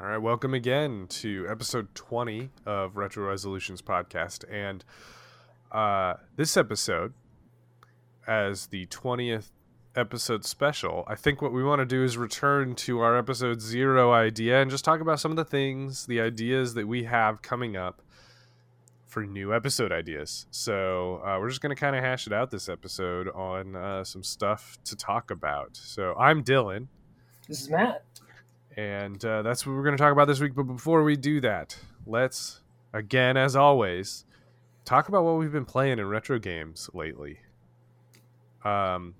All right, welcome again to episode 20 of Retro Resolutions podcast. And uh, this episode, as the 20th episode special, I think what we want to do is return to our episode zero idea and just talk about some of the things, the ideas that we have coming up for new episode ideas. So uh, we're just going to kind of hash it out this episode on uh, some stuff to talk about. So I'm Dylan. This is Matt. And uh, that's what we're going to talk about this week. But before we do that, let's, again, as always, talk about what we've been playing in retro games lately. Um,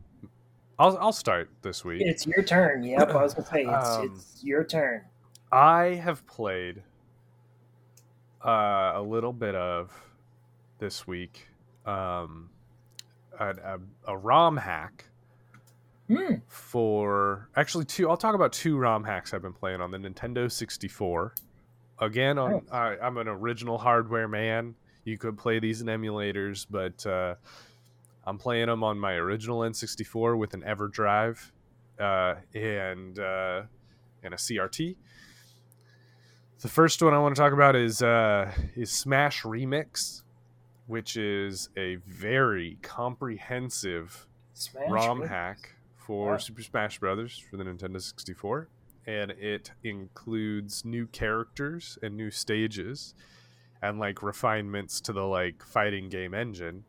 I'll, I'll start this week. It's your turn. Yep, I was going to say, it's, Um, it's your turn. I have played uh, a little bit of this week um, a, a, a ROM hack Hmm. for actually two. I'll talk about two ROM hacks I've been playing on the Nintendo 64. Again, on Nice. I, I'm an original hardware man. You could play these in emulators, but uh, I'm playing them on my original N64 with an EverDrive uh, and uh, and a CRT. The first one I want to talk about is uh, is Smash Remix, which is a very comprehensive Smash. ROM me. hack for Wow. Super Smash Brothers for the Nintendo 64, and it includes new characters and new stages, and like refinements to the like fighting game engine.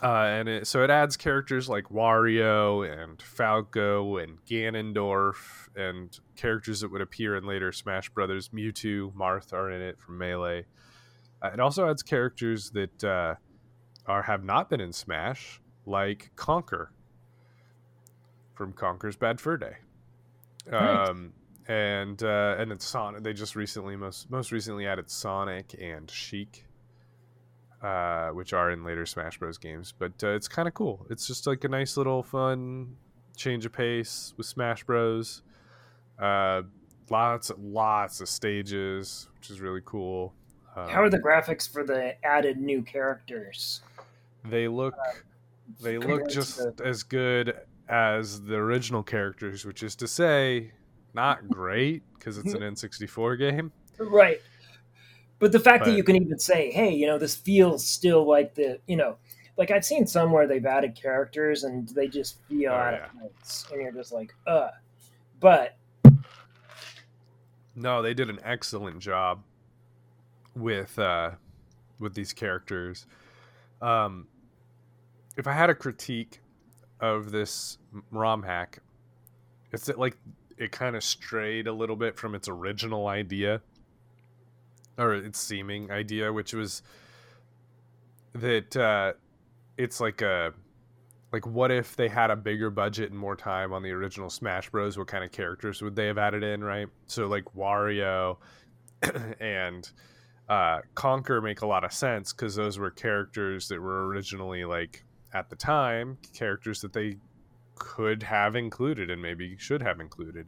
Uh, and it, so it adds characters like Wario and Falco and Ganondorf and characters that would appear in later Smash Brothers. Mewtwo, Marth are in it from Melee. Uh, it also adds characters that uh, are have not been in Smash, like Conker from Conker's Bad Fur Day. Um, and uh, and it's Sonic. They just recently most most recently added Sonic and Sheik, uh, which are in later Smash Bros. games. But uh, it's kind of cool. It's just like a nice little fun change of pace with Smash Bros. Uh, lots lots of stages, which is really cool. Um, How are the graphics for the added new characters? They look they look compared to just as good as the original characters, which is to say, not great because it's an N64 game. Right. But the fact But- that you can even say, hey, you know, this feels still like the, you know, like I've seen some where they've added characters and they just feel Oh, out yeah. of place. And you're just like, uh. But, No, they did an excellent job with uh with these characters. Um if I had a critique of this ROM hack, it's like it kind of strayed a little bit from its original idea or its seeming idea, which was that uh it's like a like what if they had a bigger budget and more time on the original Smash Bros? What kind of characters would they have added in, right? So like Wario and uh, Conker make a lot of sense because those were characters that were originally like at the time characters that they could have included and maybe should have included.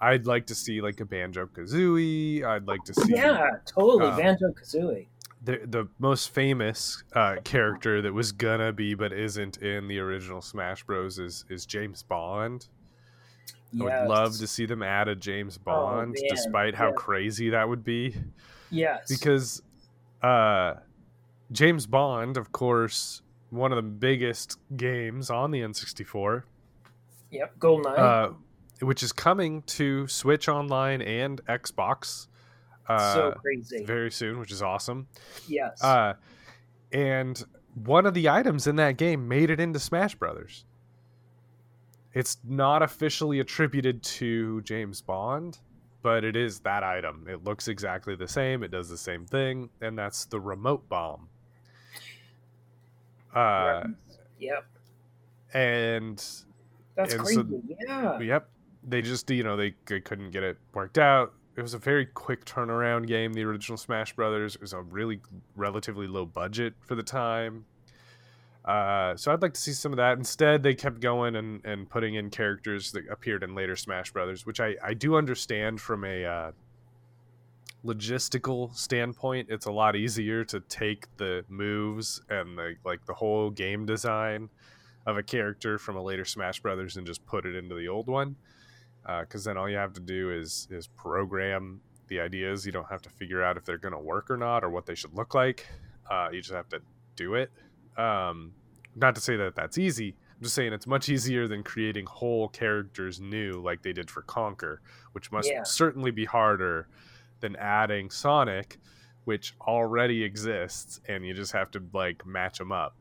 I'd like to see like a Banjo Kazooie. I'd like to see yeah, totally. um, Banjo Kazooie. the the most famous uh, character that was gonna be but isn't in the original Smash Bros is is James Bond. I would love to see them add a James Bond, Oh, despite how yeah. crazy that would be. Yes. Because uh, James Bond, of course, one of the biggest games on the N64, Yep, GoldenEye. uh, which is coming to Switch Online and Xbox uh, so crazy. very soon, which is awesome. yes. Uh, and one of the items in that game made it into Smash Brothers. It's not officially attributed to James Bond, but it is that item. It looks exactly the same. It does the same thing, and that's the remote bomb. Uh, yep. and That's and crazy. so- yeah. Yep. They just, you know, they, they couldn't get it worked out. It was a very quick turnaround game, the original Smash Brothers. It was a really relatively low budget for the time. Uh, so I'd like to see some of that. Instead, they kept going and, and putting in characters that appeared in later Smash Brothers, which I, I do understand from a uh, logistical standpoint. It's a lot easier to take the moves and the like the whole game design of a character from a later Smash Brothers and just put it into the old one. because uh, then all you have to do is is program the ideas. You don't have to figure out if they're going to work or not or what they should look like. Uh, you just have to do it. Um, not to say that that's easy. I'm just saying it's much easier than creating whole characters new like they did for Conker, which must yeah. certainly be harder than adding Sonic, which already exists, and you just have to like match them up.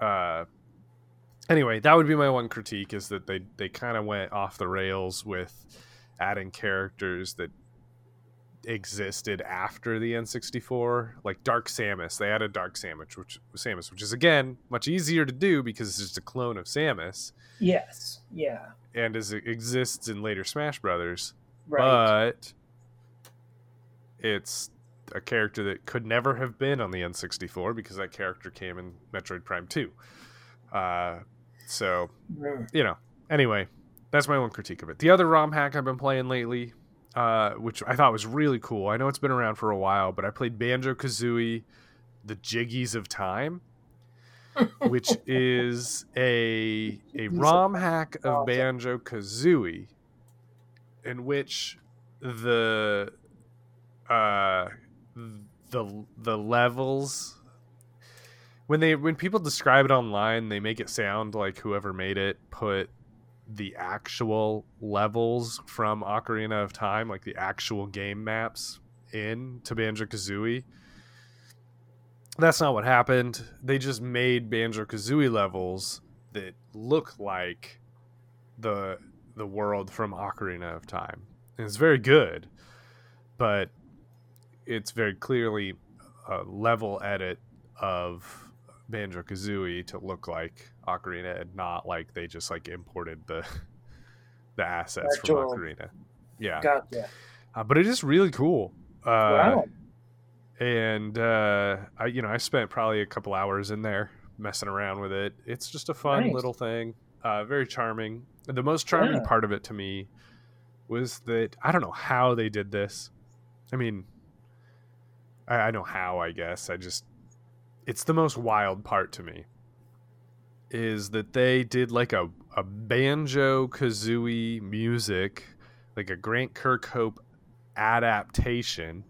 Uh, anyway, that would be my one critique is that they they kind of went off the rails with adding characters that existed after the N64, like Dark Samus. They added Dark Samus, which Samus, which is again much easier to do because it's just a clone of Samus. Yes. Yeah. And as it exists in later Smash Brothers, right. but it's a character that could never have been on the N64 because that character came in Metroid Prime 2. Uh, so, you know, anyway, that's my one critique of it. The other ROM hack I've been playing lately uh, which I thought was really cool. I know it's been around for a while, but I played Banjo Kazooie, The Jiggies of Time, which is a a ROM hack of Banjo Kazooie, in which the uh the the levels when they when people describe it online they make it sound like whoever made it put the actual levels from Ocarina of Time, like the actual game maps in to Banjo Kazooie. That's not what happened. They just made Banjo Kazooie levels that look like the the world from Ocarina of Time. And it's very good, but it's very clearly a level edit of Banjo Kazooie to look like Ocarina and not like they just like imported the the assets Actual, from Ocarina. Yeah. Gotcha. Uh, but it is really cool. Uh, wow. And uh, I, you know, I spent probably a couple hours in there messing around with it. It's just a fun nice. little thing. Uh, very charming. The most charming yeah. part of it to me was that I don't know how they did this. I mean, I, I know how. I guess I just it's the most wild part to me is that they did like a, a banjo kazooie music, like a Grant Kirkhope adaptation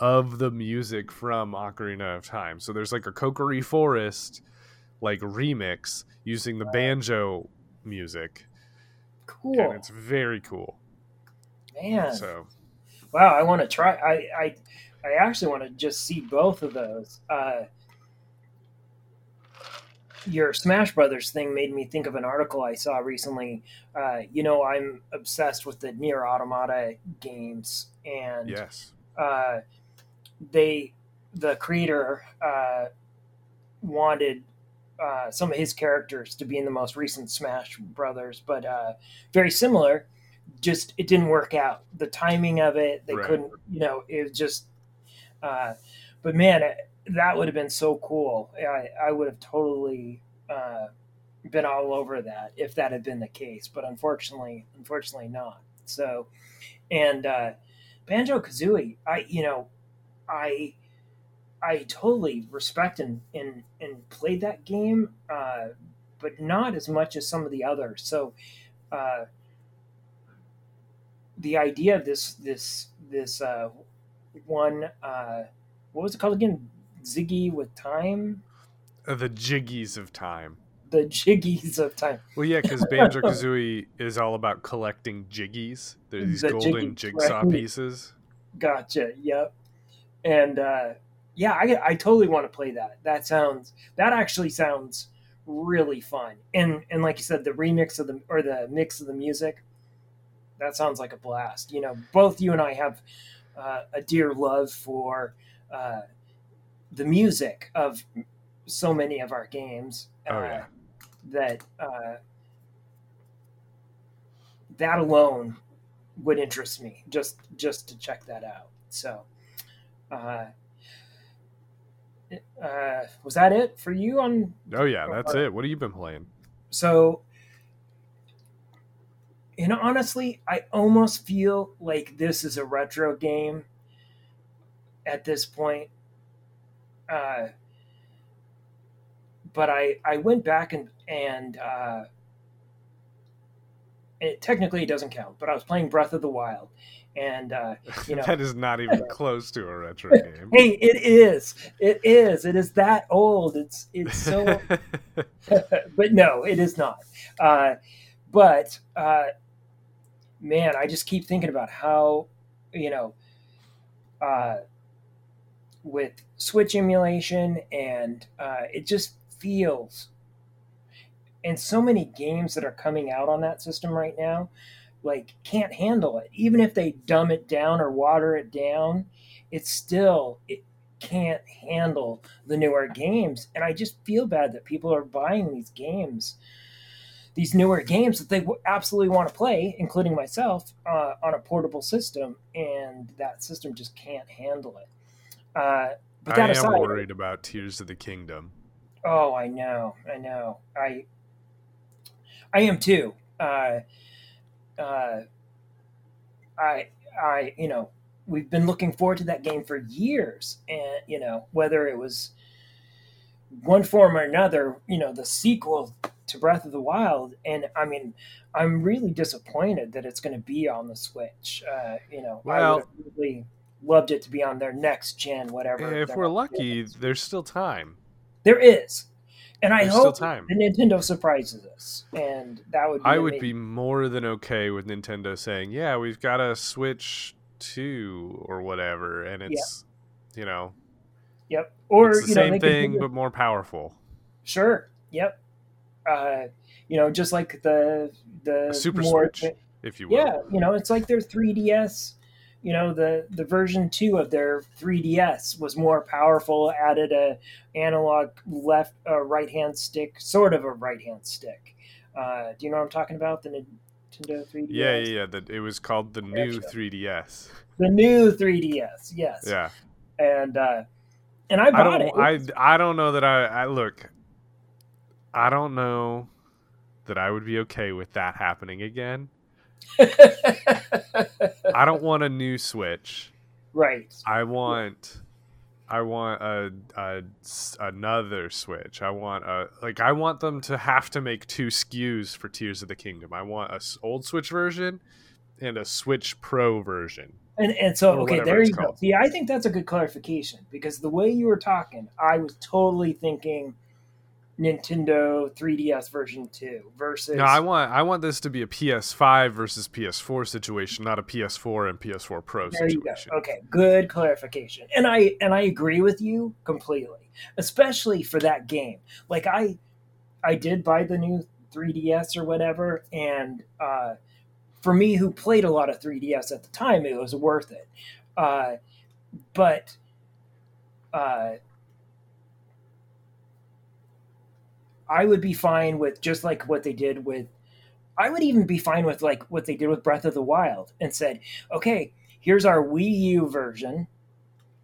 of the music from Ocarina of Time. So there's like a Kokiri Forest like remix using the banjo music. Cool. And it's very cool. Man. So Wow, I want to try I I I actually want to just see both of those. Uh, your Smash Brothers thing made me think of an article I saw recently. Uh, you know, I'm obsessed with the Nier Automata games, and yes, uh, they the creator uh, wanted uh, some of his characters to be in the most recent Smash Brothers, but uh, very similar. Just it didn't work out. The timing of it, they right. couldn't. You know, it was just. Uh, but man, that would have been so cool. I, I would have totally uh, been all over that if that had been the case, but unfortunately, unfortunately not. So, and uh, Banjo Kazooie, I you know, I I totally respect and and, and played that game, uh, but not as much as some of the others. So, uh, the idea of this this this uh, one uh, what was it called again? Ziggy with time. Uh, the jiggies of time. The jiggies of time. Well, yeah, because Banjo Kazooie is all about collecting jiggies. They're these the golden jigsaw right? pieces. Gotcha. Yep. And uh, yeah, I, I totally want to play that. That sounds. That actually sounds really fun. And and like you said, the remix of the or the mix of the music. That sounds like a blast. You know, both you and I have uh, a dear love for uh, the music of so many of our games. Oh, uh, yeah. That uh, that alone would interest me just just to check that out. So, uh, uh, was that it for you on? Oh yeah, that's it. What have you been playing? So, and honestly, I almost feel like this is a retro game at this point uh, but I I went back and and uh, it, technically it doesn't count, but I was playing Breath of the Wild, and uh, you know that is not even close to a retro game. hey, it is, it is, it is that old. It's it's so, but no, it is not. Uh, but uh, man, I just keep thinking about how you know. Uh, with Switch emulation, and uh, it just feels and so many games that are coming out on that system right now like can't handle it even if they dumb it down or water it down it's still it can't handle the newer games and i just feel bad that people are buying these games these newer games that they absolutely want to play including myself uh, on a portable system and that system just can't handle it uh, but that I am aside, worried about Tears of the Kingdom. Oh, I know, I know. I I am too. Uh, uh, I, I, you know, we've been looking forward to that game for years, and you know, whether it was one form or another, you know, the sequel to Breath of the Wild, and I mean, I'm really disappointed that it's going to be on the Switch. Uh, you know, well, I would really loved it to be on their next gen, whatever. If we're lucky, there's still time. There is, and I There's hope time. the Nintendo surprises us, and that would. I amazing. would be more than okay with Nintendo saying, "Yeah, we've got a Switch two or whatever," and it's, you know, yep, or the same know, thing but more powerful. Sure. Yep. Uh, you know, just like the the a Super more, Switch, if you will. Yeah, you know, it's like their 3DS you know the the version 2 of their 3ds was more powerful added a analog left uh, right hand stick sort of a right hand stick. Uh, do you know what i'm talking about? The nintendo 3ds yeah yeah yeah the, it was called the new 3ds the new 3ds yes. Yeah. And uh and i bought I it. I i don't know that i i look i don't know that i would be okay with that happening again I don't want a new Switch. Right. I want I want a, a another Switch. I want a like I want them to have to make two SKUs for Tears of the Kingdom. I want a old Switch version and a Switch Pro version. And and so okay, there you called. go. See, I think that's a good clarification because the way you were talking, I was totally thinking Nintendo 3DS version 2 versus No, I want I want this to be a PS5 versus PS4 situation, not a PS4 and PS4 Pro there situation. Go. Okay, good clarification. And I and I agree with you completely, especially for that game. Like I I did buy the new 3DS or whatever and uh for me who played a lot of 3DS at the time, it was worth it. Uh but uh I would be fine with just like what they did with. I would even be fine with like what they did with Breath of the Wild and said, okay, here's our Wii U version.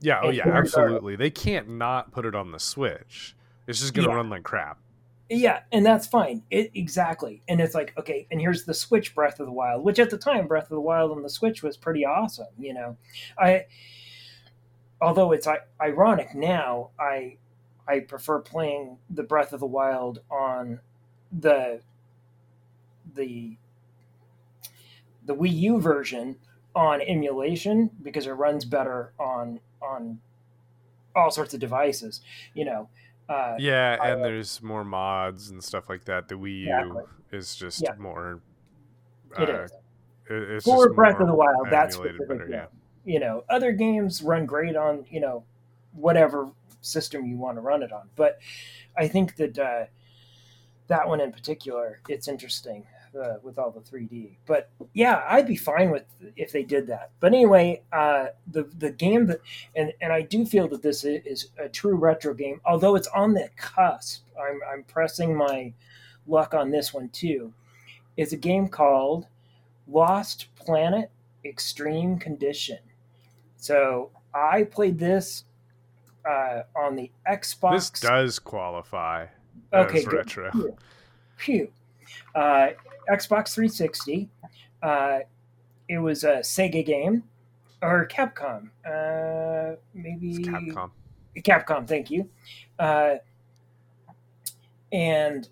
Yeah, oh yeah, absolutely. Our... They can't not put it on the Switch. It's just gonna yeah. run like crap. Yeah, and that's fine. It exactly. And it's like, okay, and here's the Switch Breath of the Wild, which at the time Breath of the Wild on the Switch was pretty awesome, you know. I although it's ironic now, I I prefer playing the Breath of the Wild on the the the Wii U version on emulation because it runs better on on all sorts of devices. You know. Uh, yeah, and uh, there's more mods and stuff like that. The Wii U exactly. is just yeah. more. Uh, it is. It's For Breath of the Wild, that's better, yeah. You know, other games run great on you know whatever system you want to run it on. But I think that uh, that one in particular, it's interesting uh, with all the 3D. But yeah, I'd be fine with if they did that. But anyway, uh, the the game that and and I do feel that this is a true retro game, although it's on the cusp. I'm I'm pressing my luck on this one too. Is a game called Lost Planet Extreme Condition. So I played this uh, on the Xbox. This does qualify okay, as good. retro. Phew. Phew. Uh, Xbox 360. Uh, it was a Sega game or Capcom. Uh, maybe it's Capcom. Capcom. Thank you. Uh, and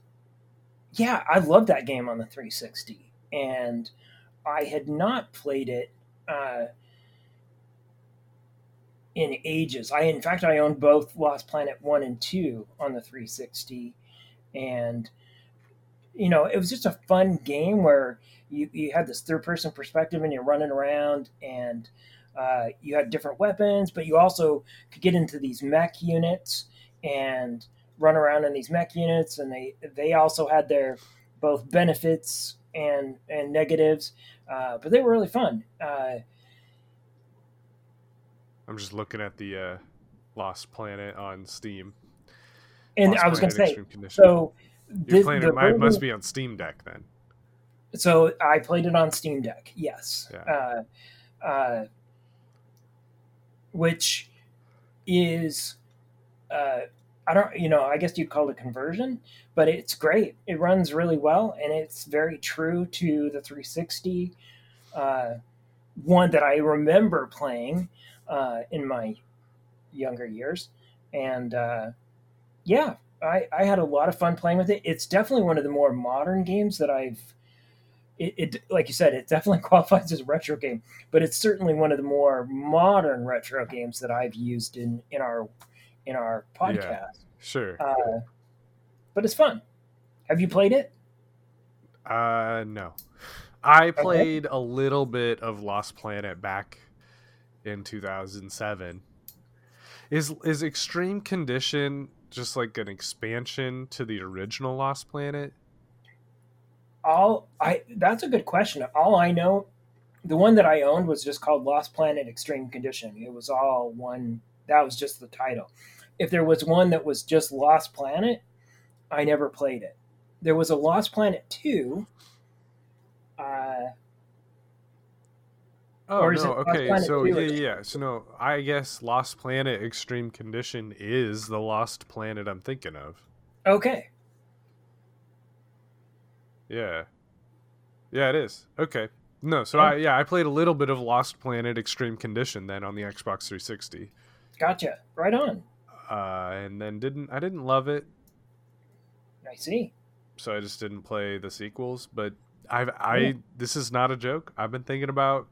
yeah, I love that game on the 360. and I had not played it uh, in ages. I, in fact, I owned both Lost Planet one and two on the 360, and you know, it was just a fun game where you, you had this third person perspective and you're running around and uh, you had different weapons, but you also could get into these mech units and run around in these mech units, and they they also had their both benefits and and negatives, uh, but they were really fun. Uh, I'm just looking at the uh, Lost Planet on Steam. And Lost I was going to say, so You're playing the it, might, must be on Steam Deck then. So I played it on Steam Deck, yes. Yeah. Uh, uh, which is, uh, I don't, you know, I guess you'd call it a conversion, but it's great. It runs really well, and it's very true to the 360 uh, one that I remember playing uh, in my younger years, and uh, yeah, I, I had a lot of fun playing with it. It's definitely one of the more modern games that I've it, it like you said, it definitely qualifies as a retro game, but it's certainly one of the more modern retro games that I've used in in our in our podcast. Sure. Uh, but it's fun. Have you played it? Uh, no. I played a little bit of Lost Planet back in 2007 is is extreme condition just like an expansion to the original lost planet? All i that's a good question. All i know the one that i owned was just called lost planet extreme condition. It was all one that was just the title. If there was one that was just lost planet i never played it. There was a lost planet 2 Oh Or is it no, okay. So 2 yeah, yeah, yeah. So no, I guess Lost Planet Extreme Condition is the Lost Planet I'm thinking of. okay, Yeah. Yeah, it is. Okay. No, so Yeah. I yeah, I played a little bit of Lost Planet Extreme Condition then on the Xbox 360. gotcha. Right on. Uh and then didn't I didn't love it, I see. so I just didn't play the sequels, but I've I Yeah. this is not a joke. I've been thinking about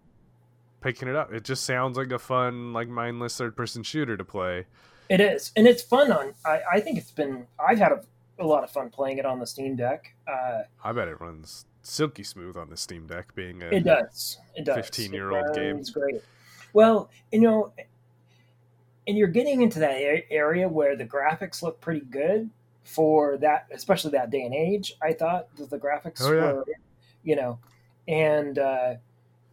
picking it up. It just sounds like a fun like mindless third person shooter to play. It is, and it's fun on. I, I think it's been. I've had a, a lot of fun playing it on the Steam Deck. Uh, I bet it runs silky smooth on the Steam Deck being a It does. It does. 15-year-old game. It's great. Well, you know, and you're getting into that area where the graphics look pretty good for that, especially that day and age. I thought that the graphics Oh, yeah. were, you know, and uh,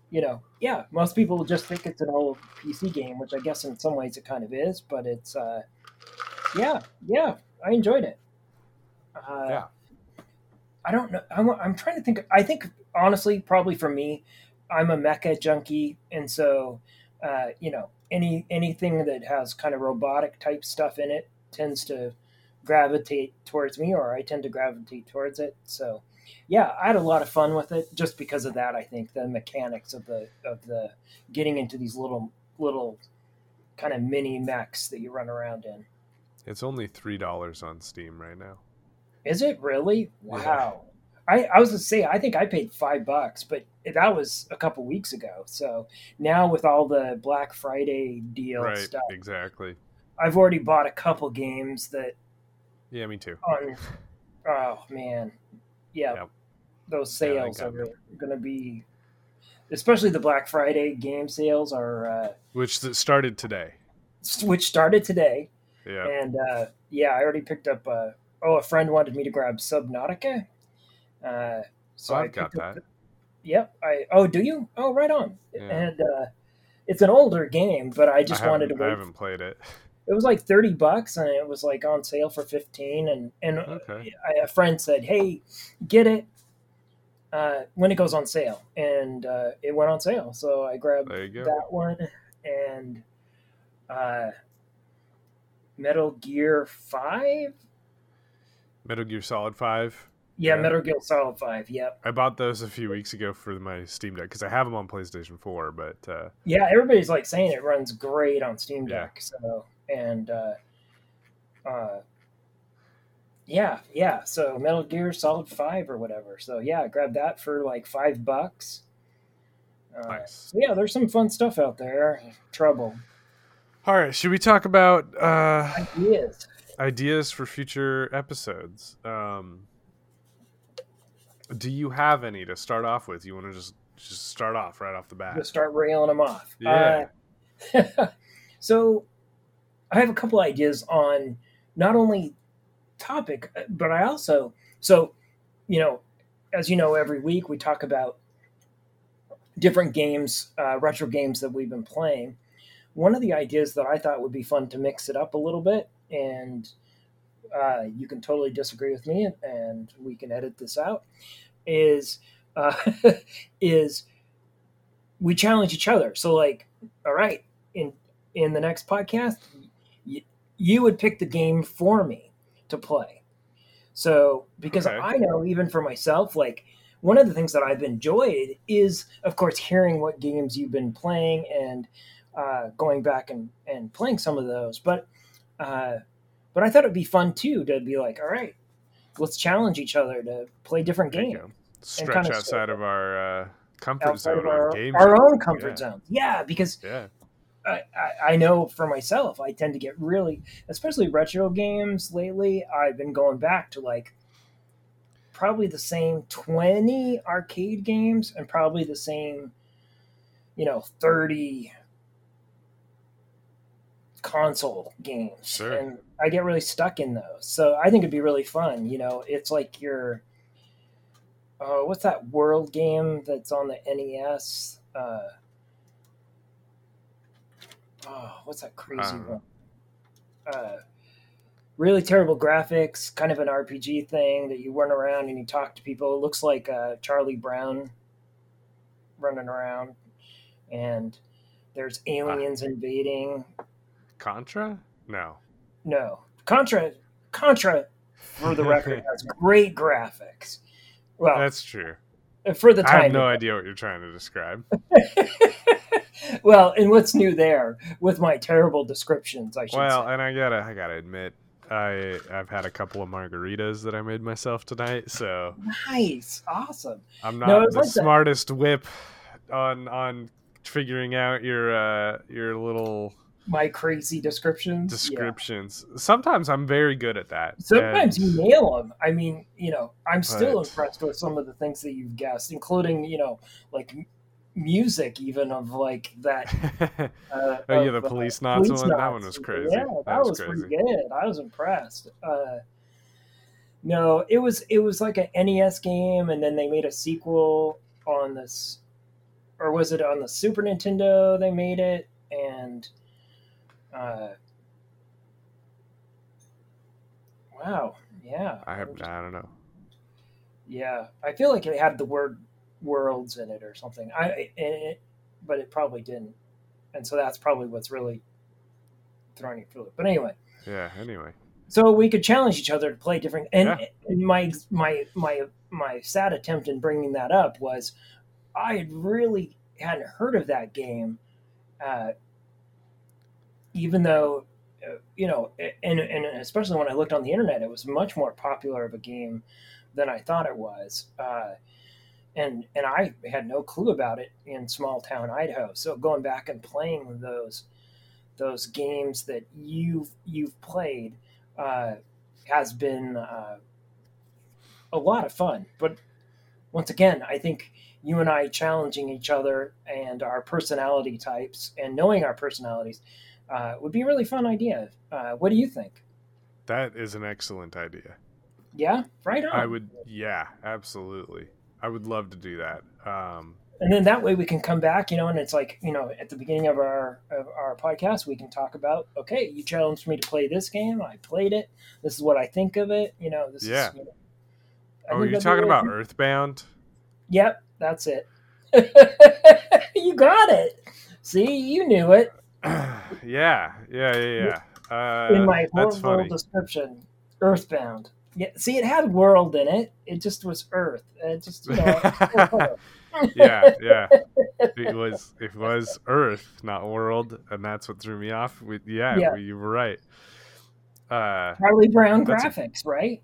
you know, yeah, most people just think it's an old PC game, which I guess in some ways it kind of is, but it's, uh, yeah, yeah, I enjoyed it. Uh, Yeah. I don't know. I'm, I'm trying to think. I think honestly, probably for me, I'm a mecha junkie, and so uh, you know, any anything that has kind of robotic type stuff in it tends to gravitate towards me, or I tend to gravitate towards it. So, yeah, I had a lot of fun with it just because of that. I think the mechanics of the of the getting into these little little kind of mini mechs that you run around in. It's only three dollars on Steam right now. Is it really? Yeah. Wow. I, I was to say I think I paid five bucks, but that was a couple weeks ago. So now with all the Black Friday deal right, stuff, exactly. I've already bought a couple games that Yeah, me too. on. Oh man, yeah, Yep. those sales got are going to be, especially the Black Friday game sales are, uh, Which started today. which started today, Yeah. and uh, yeah, I already picked up. Uh, oh, a friend wanted me to grab Subnautica, uh, so Oh, I I've got that. Yep. I oh, do you? Oh, right on. Yeah. And uh, it's an older game, but I just I wanted to haven't- I haven't played it. It was like thirty bucks, and it was like on sale for fifteen. And and Okay. I, a friend said, "Hey, get it uh, when it goes on sale," and uh, it went on sale. So I grabbed There you go. that one and uh, Metal Gear Five. Metal Gear Solid Five. Yeah, Yeah. Metal Gear Solid Five. Yep. I bought those a few weeks ago for my Steam Deck because I have them on PlayStation Four. But uh, Yeah, everybody's like saying it runs great on Steam Yeah. Deck. So and uh, uh, Yeah, yeah. So Metal Gear Solid Five or whatever. So yeah, grab that for like five bucks. Uh, Nice. yeah, there's some fun stuff out there. Trouble All right, should we talk about uh, ideas. ideas for future episodes? Um, do you have any to start off with? You want to just just start off right off the bat? Just start railing them off. Yeah. Uh, so I have a couple ideas on not only topic, but I also so you know, as you know, every week we talk about different games, uh, retro games that we've been playing. One of the ideas that I thought would be fun to mix it up a little bit, and uh, you can totally disagree with me, and we can edit this out, is uh, is we challenge each other. So, like, all right, in in the next podcast, you would pick the game for me to play. So, because Okay. I know even for myself, like one of the things that I've enjoyed is, of course, hearing what games you've been playing and uh, going back and, and playing some of those. But uh, but I thought it'd be fun too to be like, all right, let's challenge each other to play different There games. Stretch kinda outside of our uh, comfort outside zone of on our, game our zone. own comfort Yeah. zone. Yeah, because Yeah, I, I, I know for myself, I tend to get really, especially retro games lately. I've been going back to like probably the same 20 arcade games and probably the same, you know, 30 console games. Sure. And I get really stuck in those. So I think it'd be really fun. You know, it's like your, uh, what's that world game that's on the NES? Uh, oh, what's that crazy I one? Uh, really terrible graphics, kind of an RPG thing that you run around and you talk to people. It looks like uh, Charlie Brown running around, and there's aliens invading. Contra? No. No, Contra, Contra, for the record, has great graphics. Well, That's true. For the time. I have no idea what you're trying to describe. well, and what's new there with my terrible descriptions? I should Well, say. and I gotta, I gotta admit, I I've had a couple of margaritas that I made myself tonight, so Nice, awesome. I'm not it's the like that. smartest whip on on figuring out your uh your little My crazy descriptions. Yeah. descriptions. Sometimes I'm very good at that. Sometimes and- you nail them. I mean, you know, I'm still But- impressed with some of the things that you've guessed, including, you know, like music, even of like that. Uh, oh yeah, the uh, Policenauts Police one. That one was crazy. Yeah, that, was, crazy. pretty good. I was impressed. Uh, no, it was it was like an NES game, and then they made a sequel on this, or was it on the Super Nintendo? They made it, and uh, wow, yeah, I have, I don't know. yeah. I feel like it had the word worlds in it or something. I it, but it probably didn't, and so that's probably what's really throwing you through it. But anyway, Yeah. Anyway. so we could challenge each other to play different. And, Yeah. and my my my my sad attempt in bringing that up was, I had really hadn't heard of that game, uh, even though. uh, You know, and and especially when I looked on the internet, it was much more popular of a game than I thought it was. Uh, and and I had no clue about it in small town Idaho. So going back and playing those those games that you've you've played uh, has been uh, a lot of fun. But once again, I think you and I challenging each other and our personality types and knowing our personalities uh, would be a really fun idea. Uh, what do you think? That is an excellent idea. Yeah, right on. I would. Yeah. Absolutely. I would love to do that. Um, and then that way we can come back, you know, and it's like, you know, at the beginning of our of our podcast, we can talk about, okay, you challenged me to play this game, I played it. This is what I think of it. You know, this Yeah. is. You know, oh, you're talking about. Earthbound? Yep, that's it. you got it. See, you knew it yeah. Yeah. Yeah. Yeah. Uh, in my that's horrible description. Earthbound. Yeah, see, it had world in it. It just was Earth. It just, you know. yeah, yeah. It was it was Earth, not world, and that's what threw me off. With yeah, Yeah. you were right. Uh, Charlie Brown That's a- graphics, right?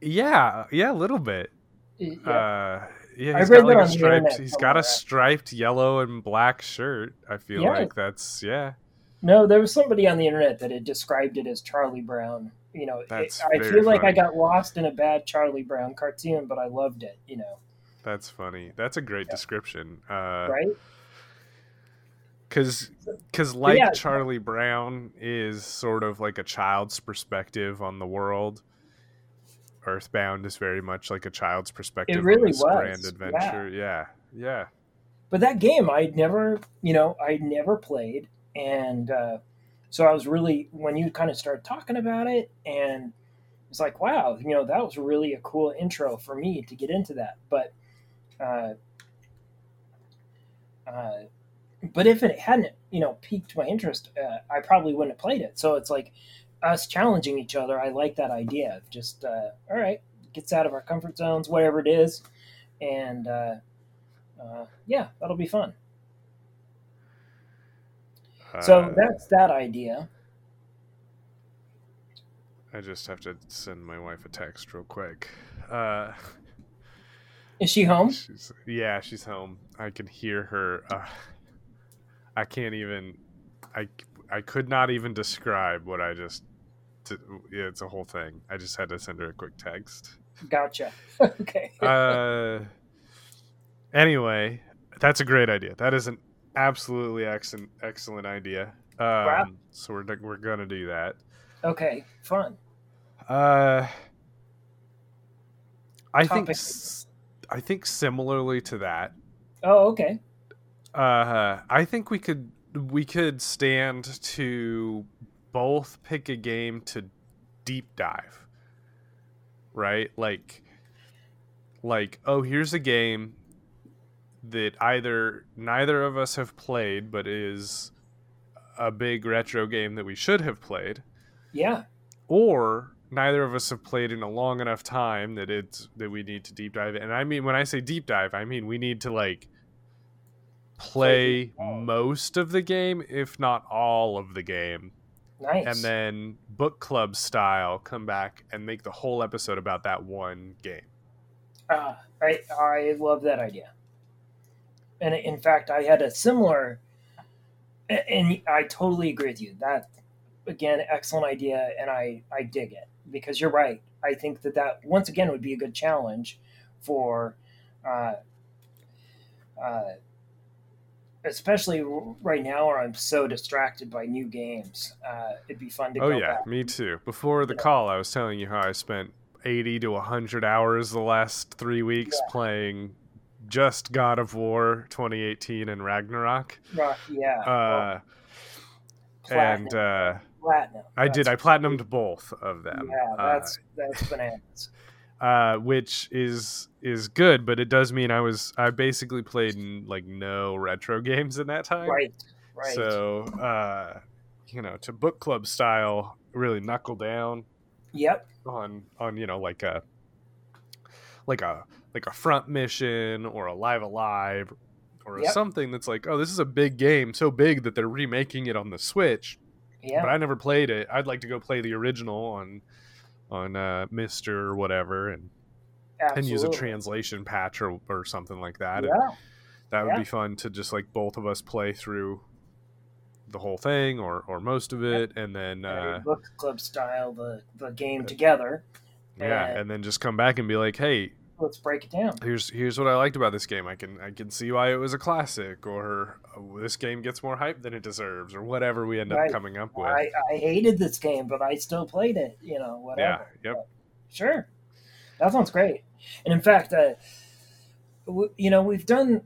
Yeah, yeah, a little bit. Yeah. Uh, yeah, he's got like a striped. got a striped yellow and black shirt. I feel Yeah. like that's yeah. No, there was somebody on the internet that had described it as Charlie Brown. You know, it- I feel like I got lost in a bad Charlie Brown cartoon, but I loved it. You know, That's funny. That's a great description. Uh, right? Because, because like yeah. Charlie Brown is sort of like a child's perspective on the world. Earthbound is very much like a child's perspective It really was, grand adventure. Yeah, yeah. But that game, I'd never, you know, I'd never played, and uh, so I was really when you kind of started talking about it, and it's like, wow, you know, that was really a cool intro for me to get into that. But, uh, uh, but if it hadn't, you know, piqued my interest, uh, I probably wouldn't have played it. So it's like us challenging each other. I like that idea of just, uh, all right, gets out of our comfort zones, whatever it is, and uh, uh, yeah, that'll be fun. So Uh, that's that idea. I just have to send my wife a text real quick. Uh, Is she home? she's, yeah, she's home. I can hear her. Uh, I can't even. I I could not even describe what I just. Did. Yeah, it's a whole thing. I just had to send her a quick text. Gotcha. okay. Uh, anyway, that's a great idea. That is an absolutely excellent excellent idea. Um, So we're we're gonna do that. okay. Fun. Uh, I think I think similarly to that. Oh, okay. Uh, I think we could we could stand to both pick a game to deep dive. Right? Like like oh, here's a game that either neither of us have played but is a big retro game that we should have played Yeah. or neither of us have played in a long enough time that it's that we need to deep dive and i mean when i say deep dive i mean we need to like play Play most of the game if not all of the game Nice. and then book club style come back and make the whole episode about that one game Uh, I I love that idea. And in fact, I had a similar, and I totally agree with you. That again, excellent idea, and I I dig it because you're right. I think that that once again would be a good challenge for, uh, uh, especially right now where I'm so distracted by new games. Uh, it'd be fun to oh yeah back. me too before the Yeah. call i was telling you how i spent 80 to 100 hours the last three weeks Yeah. playing just god of war 2018 and ragnarok Right, yeah. uh, platinum, and uh, platinum. I did. I platinumed both of them. Yeah, uh, that's that's bananas. Uh, which is is good, but it does mean I was I basically played n- like no retro games in that time. Right, right. So uh, you know, to book club style, really knuckle down yep. on on you know like a like a like a front mission or a Live A Live or Yep. something that's like oh this is a big game so big that they're remaking it on the switch Yeah. but I never played it. I'd like to go play the original on on uh, MiSTer or whatever, and and use a translation patch or, or something like that. And Yeah. that would yeah. be fun to just like both of us play through the whole thing or or most of it, and then uh, book club style the the game together. yeah, and- and then just come back and be like, hey, Let's break it down. here's here's what I liked about this game. I can I can see why it was a classic, or oh, this game gets more hype than it deserves, or whatever we end up Right. coming up with. I, I hated this game, but I still played it. You know, whatever. yeah, yep. Sure, that sounds great. And in fact, uh, w- you know, we've done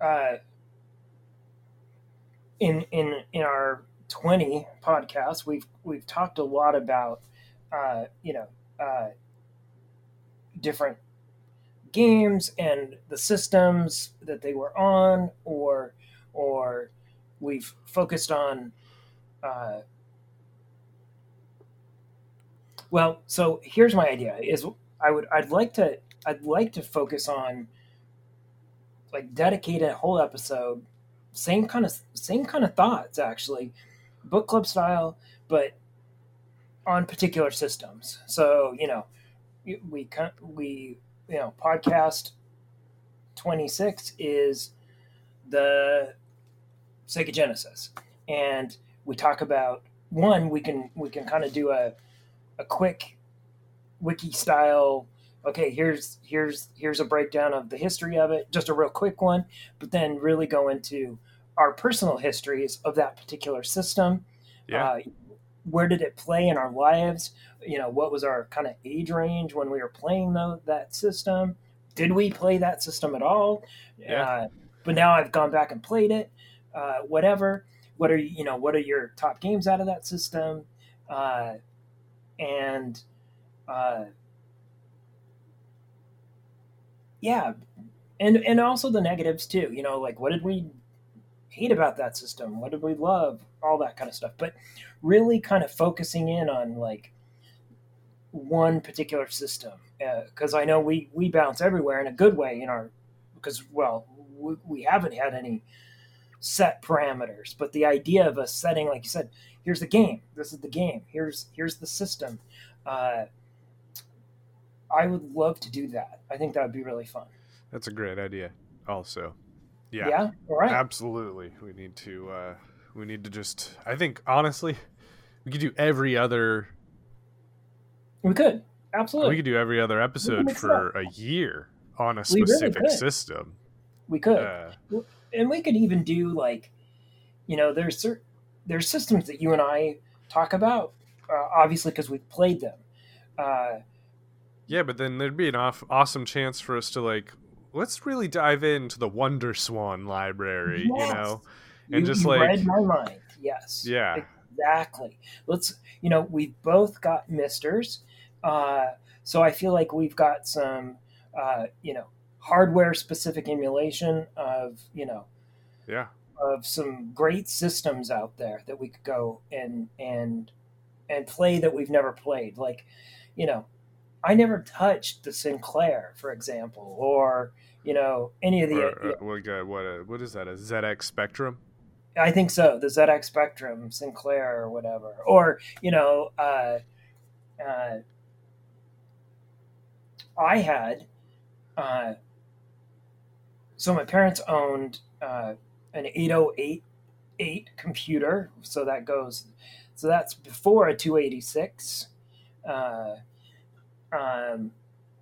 uh, in in in our twenty podcasts, we've we've talked a lot about uh, you know uh, different games and the systems that they were on, or or we've focused on. Uh, well, so here's my idea: is I would I'd like to I'd like to focus on like dedicate a whole episode, same kind of same kind of thoughts actually, book club style, but on particular systems. So you know, we we you know podcast twenty six is the Sega Genesis, and we talk about one. We can we can kind of do a a quick wiki style okay here's here's here's a breakdown of the history of it just a real quick one but then really go into our personal histories of that particular system Yeah. uh, where did it play in our lives? You know what was our kind of age range when we were playing the, that system? Did we play that system at all? Yeah. uh, but now i've gone back and played it uh, whatever. What are you you know what are your top games out of that system? Uh, and uh, yeah. And and also the negatives too you know like what did we hate about that system what did we love all that kind of stuff but really kind of focusing in on like one particular system because i know we we bounce everywhere in a good way in our because well we, we haven't had any set parameters but the idea of us setting like you said here's the game this is the game here's here's the system uh, i would love to do that i think that would be really fun That's a great idea. Also, yeah, yeah, all right absolutely. We need to. Uh, we need to just. I think honestly, we could do every other. we could absolutely We could do every other episode for a year on a We really specific system. we could Uh, and we could even do like you know there's cer- there's systems that you and i talk about uh, obviously because we've played them uh, yeah, but then there'd be an off- awesome chance for us to like. Let's really dive into the Wonder Swan library, you know, and you, just you like read my mind. Yes. Yeah, exactly. Let's you know we've both got MiSTers uh, so i feel like we've got some uh, you know hardware specific emulation of you know yeah, of some great systems out there that we could go and and and play that we've never played. Like you know i never touched the sinclair for example or you know any of the or, uh, what, uh, what, uh, what is that? A ZX Spectrum? i think so the zx spectrum sinclair or whatever or you know uh, uh, i had uh, so my parents owned uh, an 8088 computer so that goes so that's before a 286 uh, um,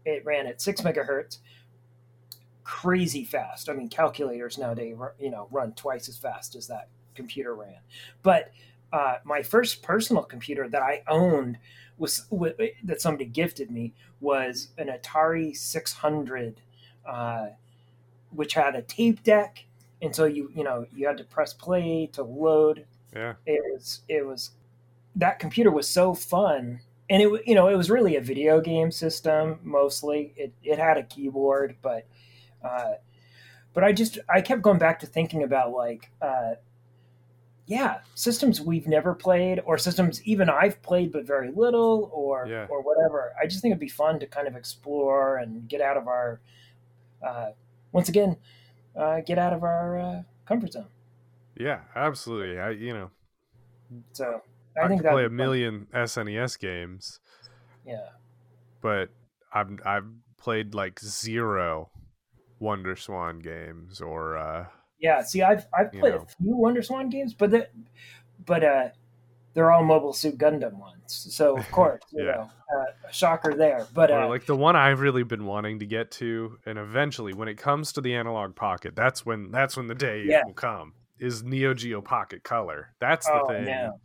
it ran at six megahertz. Crazy fast. I mean calculators nowadays you know run twice as fast as that computer ran. But uh, my first personal computer that i owned was that somebody gifted me was an atari 600 uh, which had a tape deck. And so you you know you had to press play to load. Yeah, it was it was that computer was so fun and it you know it was really a video game system mostly. It, it had a keyboard but uh, but i just i kept going back to thinking about like uh, yeah systems we've never played or systems even i've played but very little or Yeah. or whatever. I just think it'd be fun to kind of explore and get out of our uh, once again uh, get out of our uh, comfort zone. Yeah, absolutely. I you know. So I, i, think play a million SNES games, yeah but I've I've played like zero Wonder Swan games or uh Yeah, see, I've I've played know. a few Wonder Swan games, but the, but uh, they're all Mobile Suit Gundam ones. So of course, you Yeah. know, uh, a shocker there. But uh, like the one I've really been wanting to get to, and eventually when it comes to the analog pocket, that's when that's when the day Yeah. will come. Is Neo Geo Pocket Color? That's the oh thing no,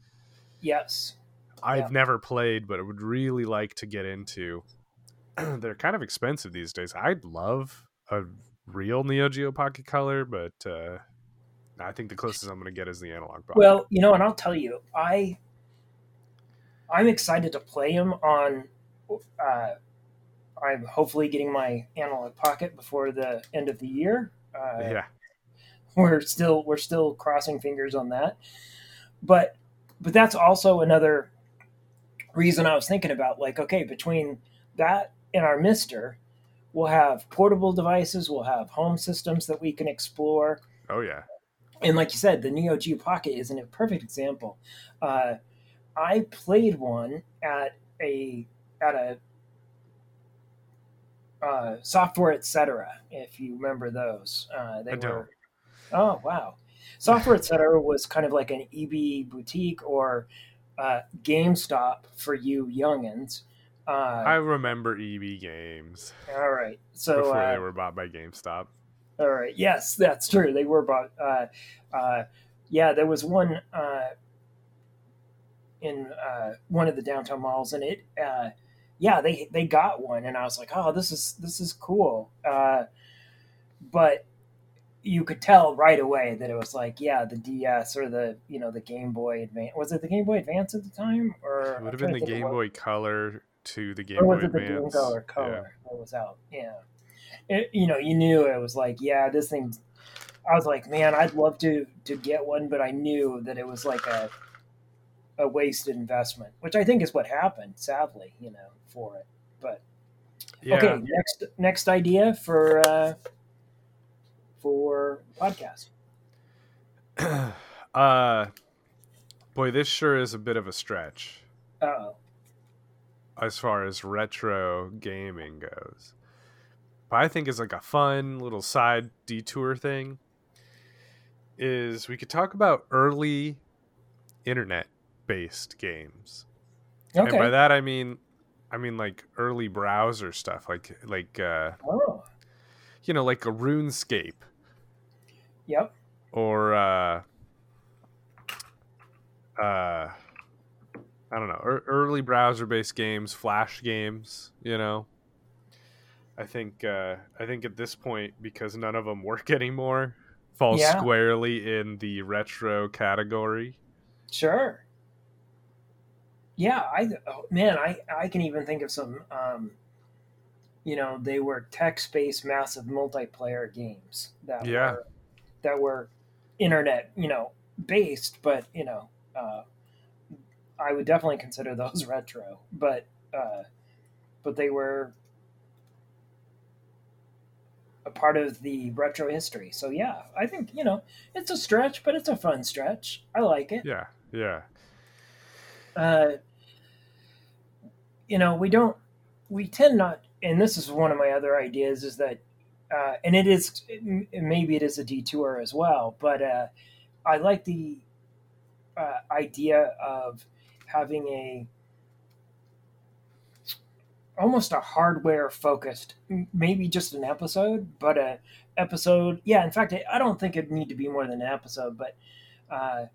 yes, I've yeah. never played, but I would really like to get into. They're kind of expensive these days. I'd love a real Neo Geo Pocket Color, but uh, I think the closest I'm going to get is the analog pocket. well, you know, and I'll tell you, I I'm excited to play them on. Uh, I'm hopefully getting my analog pocket before the end of the year. Uh, yeah, we're still we're still crossing fingers on that but but that's also another reason i was thinking about like okay between that and our MiSTer we'll have portable devices we'll have home systems that we can explore oh yeah, and like you said the neo geo pocket is a perfect example uh, I played one at a at a uh, software etc. If you remember those, uh, they I were. don't. Oh wow, software etc. was kind of like an EB boutique or uh, GameStop for you youngins. Uh, I remember EB games all right, so before uh, they were bought by GameStop. All right. Yes, that's true. They were bought. Uh, uh, yeah, there was one uh, in uh, one of the downtown malls, and it. Uh, yeah, they they got one, and I was like, oh, this is this is cool. Uh, but you could tell right away that it was like, yeah, the DS or the you know the Game Boy Advance. Was it the Game Boy Advance at the time, or It would have been the Game Boy Color to the Game or Boy was it the Game Advance. Color Yeah. that was out? Yeah, it, you know, you knew it was like, yeah, this thing. I was like, man, I'd love to to get one, but I knew that it was like a a wasted investment, which I think is what happened, sadly, you know, for it. But Yeah. okay, next next idea for uh, for podcast. uh, boy, this sure is a bit of a stretch Uh-oh. as far as retro gaming goes. But I think it's like a fun little side detour thing. Is we could talk about early internet based games. And by that I mean I mean like early browser stuff like like uh Oh, you know like a RuneScape yep. or uh uh I don't know, ear early browser based games, flash games, you know. I think uh I think at this point because none of them work anymore falls Yeah. squarely in the retro category. Sure. Yeah, I oh, man, I I can even think of some. Um, you know, they were text-based, massive multiplayer games that Yeah. were that were internet, you know, based, but you know, uh, I would definitely consider those retro. But uh, but they were a part of the retro history. So yeah, I think you know it's a stretch, but it's a fun stretch. I like it Yeah, yeah. uh, you know, we don't, we tend not, and this is one of my other ideas is that, uh, and it is, maybe it is a detour as well, but uh, I like the uh, idea of having a almost a hardware focused, maybe just an episode, but a episode. Yeah, in fact, I don't think it need to be more than an episode, but uh,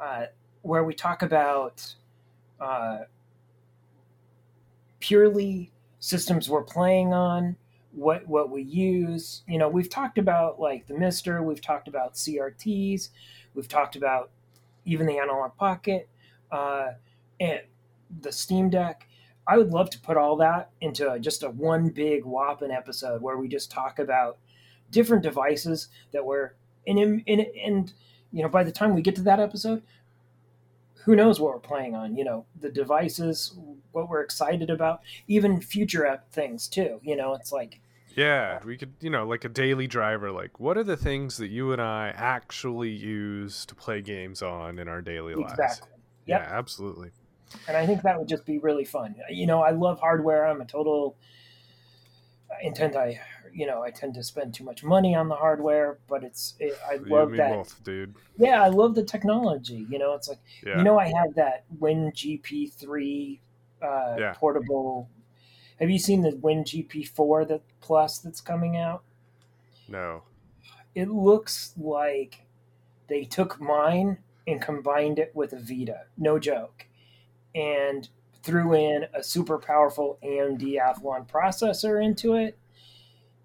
uh, where we talk about uh, purely systems we're playing on, what what we use. You know, we've talked about like the MiSTer, we've talked about CRTs, we've talked about even the Analog Pocket, uh, and the Steam Deck. I would love to put all that into just a one big whopping episode where we just talk about different devices that were in, in, and you know by the time we get to that episode who knows what we're playing on you know the devices what we're excited about even future things too you know it's like Yeah, we could, you know, like a daily driver. Like, what are the things that you and I actually use to play games on in our daily lives? exactly Yeah, absolutely. and i think that would just be really fun you know i love hardware i'm a total intent. i you know i tend to spend too much money on the hardware but it's it, i You love that both, dude. yeah i love the technology you know it's like Yeah. You know, I have that Win GP3 uh, Yeah. portable. Have you seen the Win GP4 that Plus that's coming out? no. It looks like they took mine and combined it with a Vita. No joke. And threw in a super powerful AMD Athlon processor into it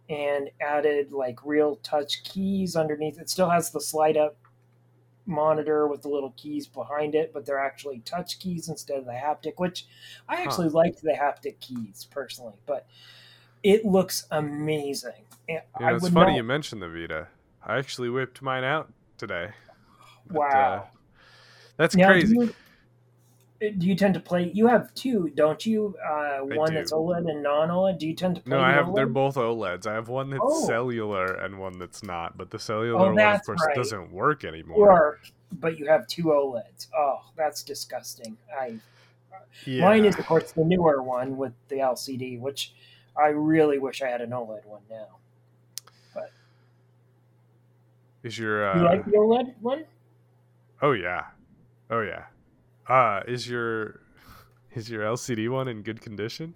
and added like real touch keys underneath. It still has the slide up monitor with the little keys behind it, but they're actually touch keys instead of the haptic, which I actually liked the haptic keys personally, but it looks amazing. And Yeah, I it's funny not- you mentioned the Vita. I actually whipped mine out today. But, Wow. uh, that's Now, crazy. Do you, do you tend to play? You have two, don't you? Uh, one do. that's OLED and non-OLED. Do you tend to play? No, I have. They're both OLEDs. I have one that's Oh. cellular and one that's not. But the cellular Oh, one, of course, right. doesn't work anymore. Or but you have two OLEDs. Oh, that's disgusting. I Yeah. mine is of course the newer one with the LCD, which I really wish I had an OLED one now. But is your uh, You like the OLED one? Oh yeah. Oh yeah. Uh is your is your LCD one in good condition?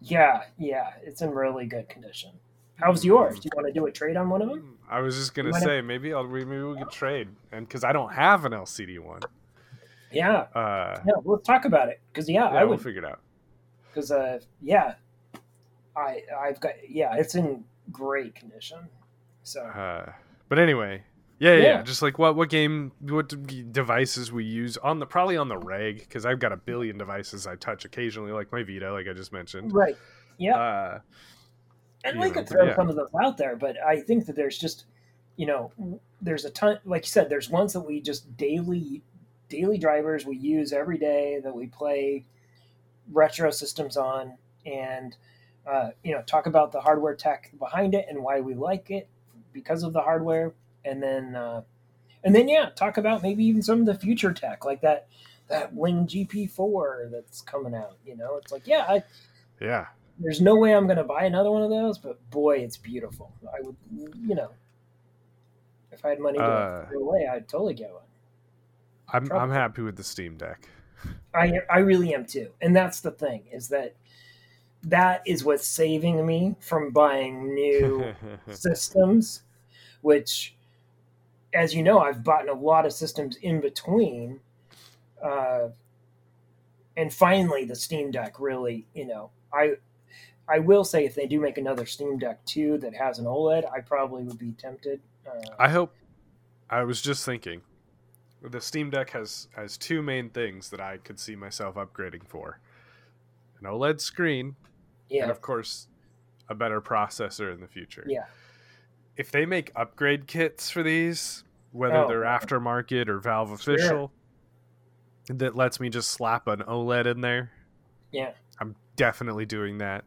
Yeah, yeah, it's in really good condition. How's yours? Do you want to do a trade on one of them? I was just gonna say maybe I'll maybe we could trade, and because I don't have an LCD one, Yeah, uh, yeah. Let's talk about it because yeah, yeah, I we'll figure it out. because uh yeah, I I've got yeah, it's in great condition. So Uh, but anyway, yeah, yeah, yeah, just like what what game, what devices we use on the probably on the reg because I've got a billion devices I touch occasionally, like my Vita, like I just mentioned. right, yeah. Uh, and we know, could throw yeah. some of those out there, but I think that there's just, you know, there's a ton. Like you said, there's ones that we just daily, daily drivers we use every day that we play retro systems on, and uh, you know, talk about the hardware tech behind it and why we like it because of the hardware, and then, uh, and then yeah, talk about maybe even some of the future tech like that. That Win GP4 that's coming out, you know, it's like, yeah, I, yeah, there's no way I'm going to buy another one of those, but boy, it's beautiful. I would, you know, if I had money to Uh, throw away, I'd totally get one. I'm I'm happy with the Steam Deck. I I really am too, and that's the thing is that that is what's saving me from buying new systems, which, as you know, I've bought a lot of systems in between. Uh, and finally, the Steam Deck really, you know, I I will say if they do make another Steam Deck 2 that has an OLED, I probably would be tempted. Uh, I hope. I was just thinking, the Steam Deck has has two main things that I could see myself upgrading for: an OLED screen, and of course, a better processor in the future. yeah, If they make upgrade kits for these, whether Oh, they're aftermarket or Valve Sure. official, that lets me just slap an OLED in there, yeah, I'm definitely doing that.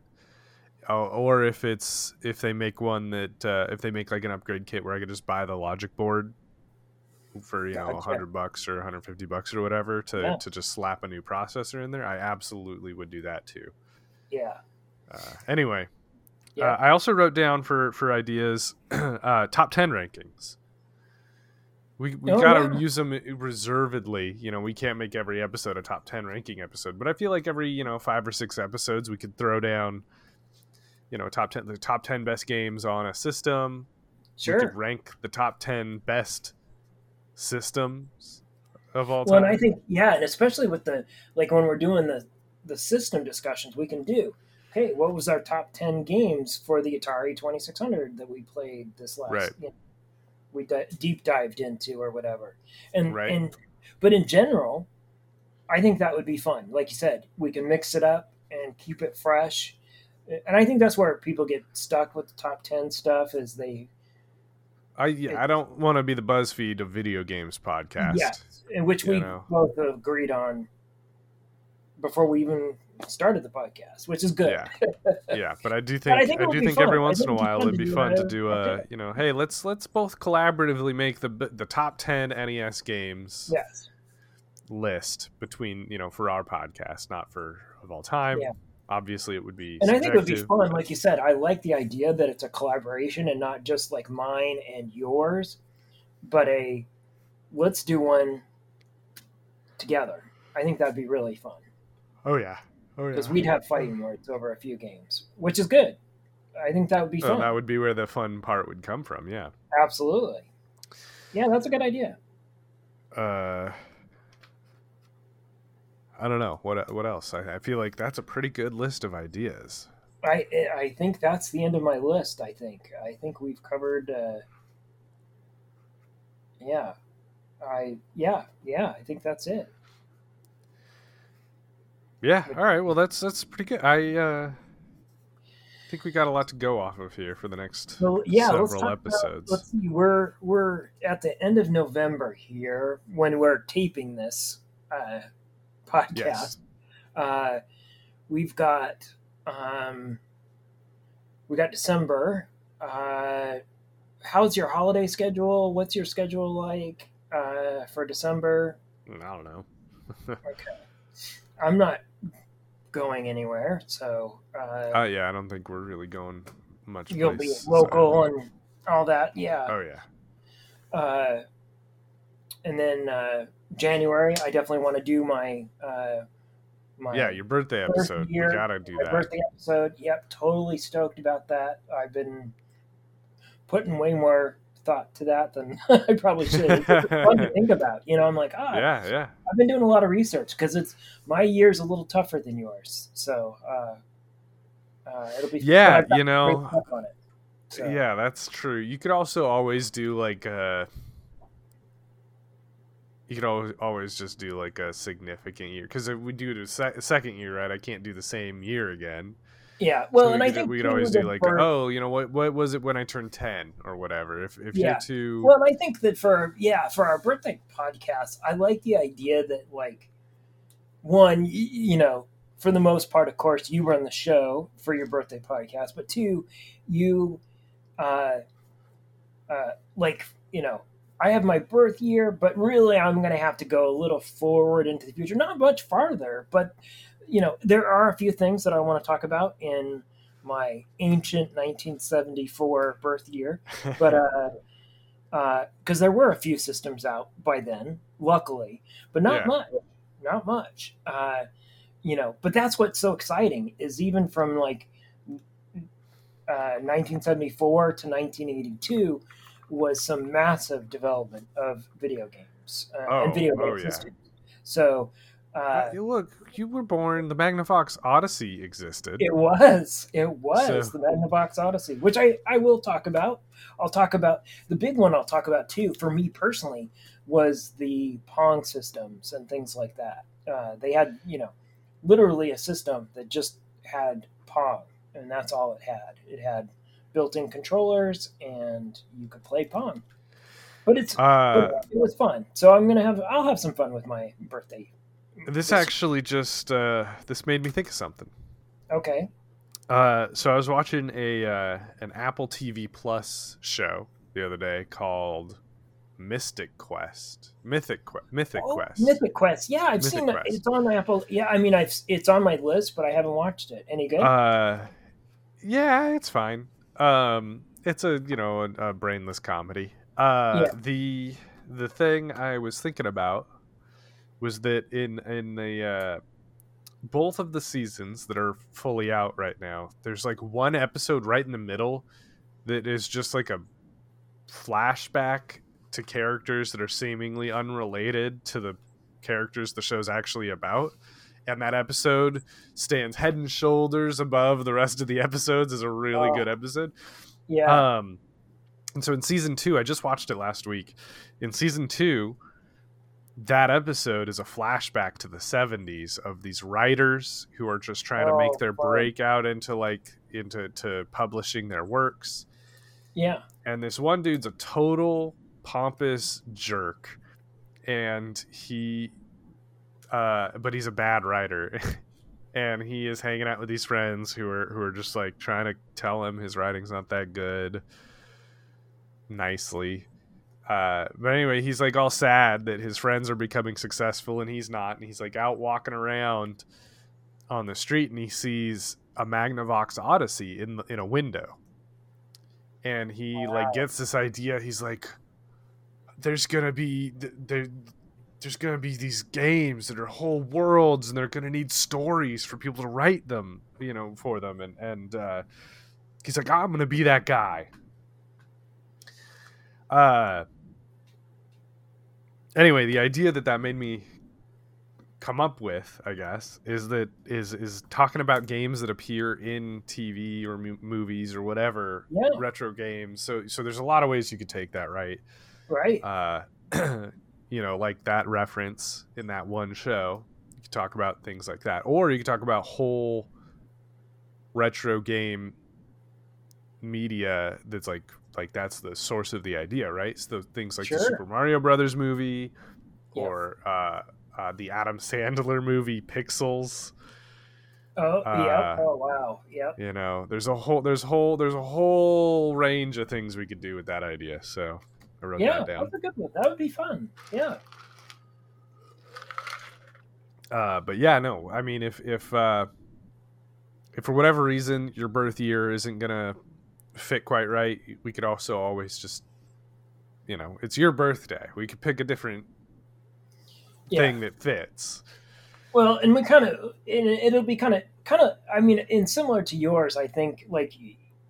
Oh, or if it's if they make one that uh, if they make like an upgrade kit where I could just buy the logic board for you know hundred bucks or 150 bucks or whatever to Yeah. to just slap a new processor in there, I absolutely would do that too. yeah, Uh, anyway, Yeah. uh, I also wrote down for for ideas uh, top ten rankings. We we Oh, gotta yeah. use them reservedly. You know, we can't make every episode a top ten ranking episode, but I feel like every you know five or six episodes we could throw down, you know, top ten the top ten best games on a system. We sure. could rank the top ten best systems of all Well, time. and I think yeah, and especially with the like when we're doing the the system discussions, we can do. Hey, what was our top ten games for the Atari Twenty Six Hundred that we played this last? Right. You know, we di- deep dived into or whatever, and Right. and but in general, I think that would be fun. Like you said, we can mix it up and keep it fresh, and I think that's where people get stuck with the top ten stuff is they I yeah, I don't want to be the BuzzFeed of video games podcast. Yes, in which we know. both agreed on before we even started the podcast, which is good. Yeah. yeah, but I do think I I, think would do think fun. every once in a while it'd be fun to do uh, a podcast. you know, hey, let's let's both collaboratively make the the top 10 NES games Yes. list between, you know, for our podcast, not for of all time. Yeah. Obviously it would be And I think it would be fun, but- like you said. I like the idea that it's a collaboration and not just like mine and yours, but a let's do one together. I think that'd be really fun Oh yeah. Oh yeah. because we'd have fighting words over a few games, which is good. I think that would be Oh, fun. that would be where the fun part would come from, yeah. Absolutely. Yeah, that's a good idea. Uh I don't know. What what else? I, I feel like that's a pretty good list of ideas. I I think that's the end of my list. I think I think we've covered. Uh, yeah, I yeah yeah. I think that's it. Yeah. All right. Well, that's that's pretty good. I uh, think we got a lot to go off of here for the next So yeah, let's several talk about- episodes. let's see. We're we're at the end of November here when we're taping this uh, podcast. Yes. Uh, we've got um, we got December. Uh, how's your holiday schedule? What's your schedule like? uh, for December? I don't know. Okay, I'm not going anywhere, so uh, Uh, yeah, I don't think we're really going much. you'll be local and all that. Yeah. Oh yeah. Uh, and then uh, January, I definitely want to do my uh, my Yeah, your birthday episode. year- we gotta do that. birthday episode. Yep, totally stoked about that. I've been putting way more thought to that than I probably should. It's fun to think about. You know, I'm like, ah, Yeah, yeah. I've been doing a lot of research because it's my year's a little tougher than yours. So uh, uh, it'll be Yeah, you know, on it. So, Yeah, that's true. You could also always do like a. You could always always just do like a significant year because if we do it a, sec- a second year, right? I can't do the same year again. Yeah. Well, So and we I think we could always do like, for- oh, you know what? What was it when I turned ten or whatever? If if Yeah. you're too, Well, I think that for yeah, for our birthday podcast, I like the idea that like one, you know, for the most part, of course, you run the show for your birthday podcast, but two, you, uh, uh, like you know, I have my birth year, but really, I'm going to have to go a little forward into the future, not much farther, but you know, there are a few things that I want to talk about in my ancient 1974 birth year but uh because there were a few systems out by then luckily but not Yeah. much not much uh you know but that's what's so exciting is even from like uh 1974 to 1982 was some massive development of video games uh, Oh, and video oh, game yeah. systems so uh look, you were born. The Magnavox Odyssey existed. It was. It was So- the Magnavox Odyssey, which I, I will talk about. I'll talk about the big one. I'll talk about too. For me personally, was the Pong systems and things like that. Uh, they had, you know, literally a system that just had Pong, and that's all it had. It had built-in controllers, and you could play Pong. But it's uh, it was fun. So I'm gonna have I'll have some fun with my birthday. This actually just uh, this made me think of something. okay. Uh, so I was watching a uh, an Apple TV Plus show the other day called Mystic Quest, Mythic Quest, Mythic Oh, Quest. Mythic Quest. Yeah, I've Mythic seen it. Quest. It's on Apple. Yeah, I mean, I've it's on my list, but I haven't watched it. Any good? Uh, yeah, it's fine. Um, it's a you know a, a brainless comedy. Uh, Yeah. the the thing I was thinking about was that in in the uh, both of the seasons that are fully out right now, there's like one episode right in the middle that is just like a flashback to characters that are seemingly unrelated to the characters the show's actually about. And that episode stands head and shoulders above the rest of the episodes is a really Oh. good episode. yeah. Um, and so in season two, I just watched it last week. In season two, that episode is a flashback to the 70s of these writers who are just trying to Oh, make their fun. break out into like into to publishing their works. yeah. And this one dude's a total pompous jerk, and he, uh, but he's a bad writer. And he is hanging out with these friends who are who are just like trying to tell him his writing's not that good nicely. Uh, but anyway, he's like all sad that his friends are becoming successful and he's not. And he's like out walking around on the street and he sees a Magnavox Odyssey in the, in a window. And he Wow. like gets this idea. He's like, "There's gonna be there, there's gonna be these games that are whole worlds, and they're gonna need stories for people to write them, you know, for them." And and uh, he's like, "I'm gonna be that guy." Uh. Anyway, the idea that that made me come up with, I guess, is that is is talking about games that appear in TV or mu- movies or whatever Yeah. retro games. So so there's a lot of ways you could take that, right? Right. Uh, you know, like that reference in that one show. You could talk about things like that, or you could talk about whole retro game media that's like like that's the source of the idea, right? So things like the Super Mario Brothers movie, Yeah. or uh, uh, the Adam Sandler movie Pixels. oh, uh, yeah. Oh, wow. Yep. You know, there's a whole there's whole there's a whole range of things we could do with that idea. So I wrote yeah, that down. that's a good one. That would be fun. Yeah. Uh, but yeah, no. I mean, if if uh, if for whatever reason your birth year isn't gonna fit quite right, we could also always just, you know, it's your birthday. We could pick a different Yeah. thing that fits. Well, and we kind of it'll be kind of kind of I mean, in similar to yours, I think like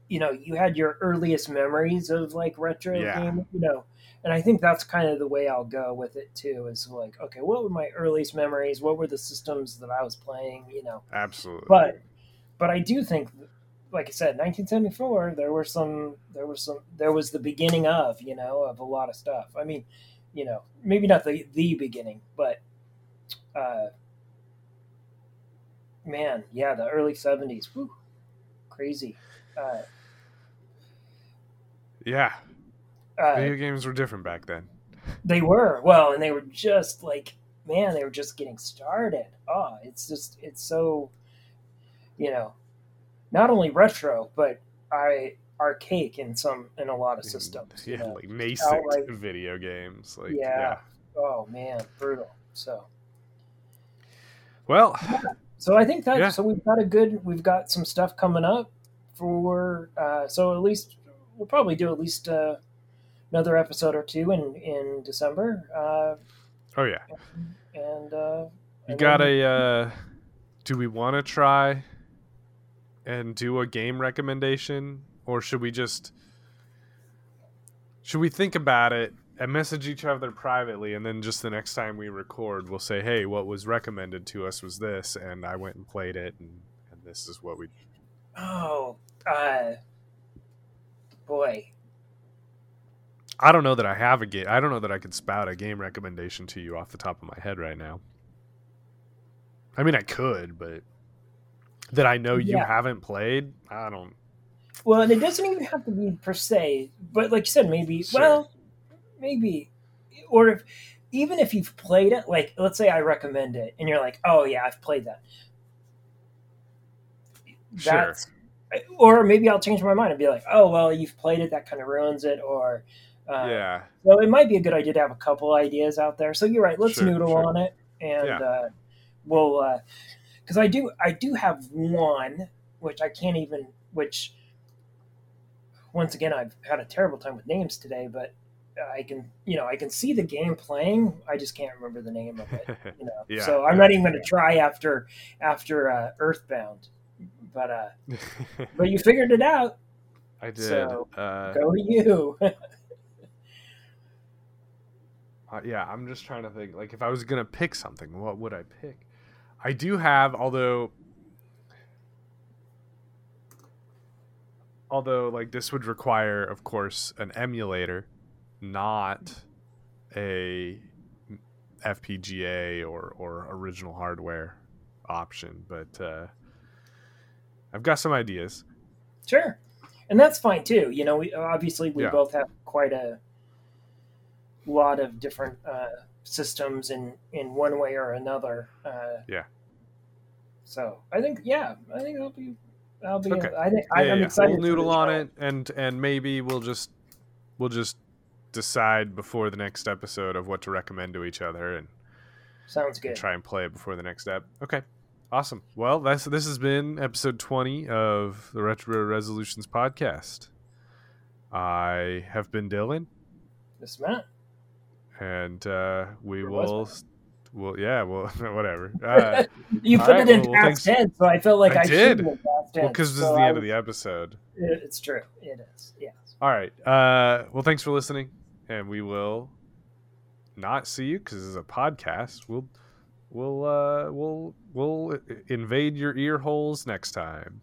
you know you had your earliest memories of like retro Yeah. game, you know, and I think that's kind of the way I'll go with it too. Is like, okay, what were my earliest memories? What were the systems that I was playing? You know, Absolutely. but but I do think, like I said, 1974, there were some, there was some, there was the beginning of, you know, of a lot of stuff. I mean, you know, maybe not the the beginning, but uh, man, yeah, the early 70s, whew, crazy. Uh, yeah, uh, video games were different back then. They were well, and they were just like man, they were just getting started. Oh, it's just it's so, you know, not only retro but I archaic in some in a lot of systems. you Yeah, know. like nascent outright- video games. Like Yeah. yeah. Oh man, brutal. So Well, so I think that Yeah. so we've got a good we've got some stuff coming up for uh, so at least we'll probably do at least uh, another episode or two in in December. Uh, oh yeah. and uh, You got a uh do we want to try and do a game recommendation? Or should we just should we think about it and message each other privately and then just the next time we record we'll say hey what was recommended to us was this and i went and played it and, and this is what we Oh, uh, boy. i don't know that i have a game i don't know that i could spout a game recommendation to you off the top of my head right now. I mean i could but that i know you Yeah. haven't played i don't Well, and it doesn't even have to be per se, but like you said, maybe. Sure. Well, maybe, or if even if you've played it, like let's say I recommend it, and you're like, oh yeah, I've played that. Sure. Or maybe I'll change my mind and be like, oh well, you've played it, that kind of ruins it, or. Uh, yeah So it might be a good idea to have a couple ideas out there. So you're right. Let's Sure, noodle sure. on it, and Yeah. uh, we'll because I do I do have one which I can't even which once again I've had a terrible time with names today, but I can you know I can see the game playing. I just can't remember the name of it. You know, Yeah, so I'm yeah. not even going to try after after uh, Earthbound. But uh, but you figured it out. I did. So, uh, Go to you. uh, yeah, I'm just trying to think. Like, if I was gonna pick something, what would I pick? I do have, although, although like this would require, of course, an emulator, not a FPGA or or original hardware option. But uh, I've got some ideas. Sure, and that's fine too. You know, we obviously we Yeah. both have quite a lot of different uh, systems in in one way or another. Uh, Yeah. So I think, yeah, I think that'll be, that'll be. Okay. I think Yeah, I'm yeah. excited. We'll noodle on it, and and maybe we'll just we'll just decide before the next episode of what to recommend to each other, and, Sounds and good. try and play it before the next step. Okay, awesome. Well, that's this has been episode twenty of the Retro Resolutions podcast. I have been Dylan, This Matt. And uh, we Where was will. Well, yeah, well, whatever. Uh, you put right, it in well, past tense, so I felt like I I, did. should have past tense. well, because this so is the I end of the episode. It's true. It is. Yes. All right. Uh, well, thanks for listening, and we will not see you because this is a podcast. We'll we'll uh, we'll we'll invade your ear holes next time.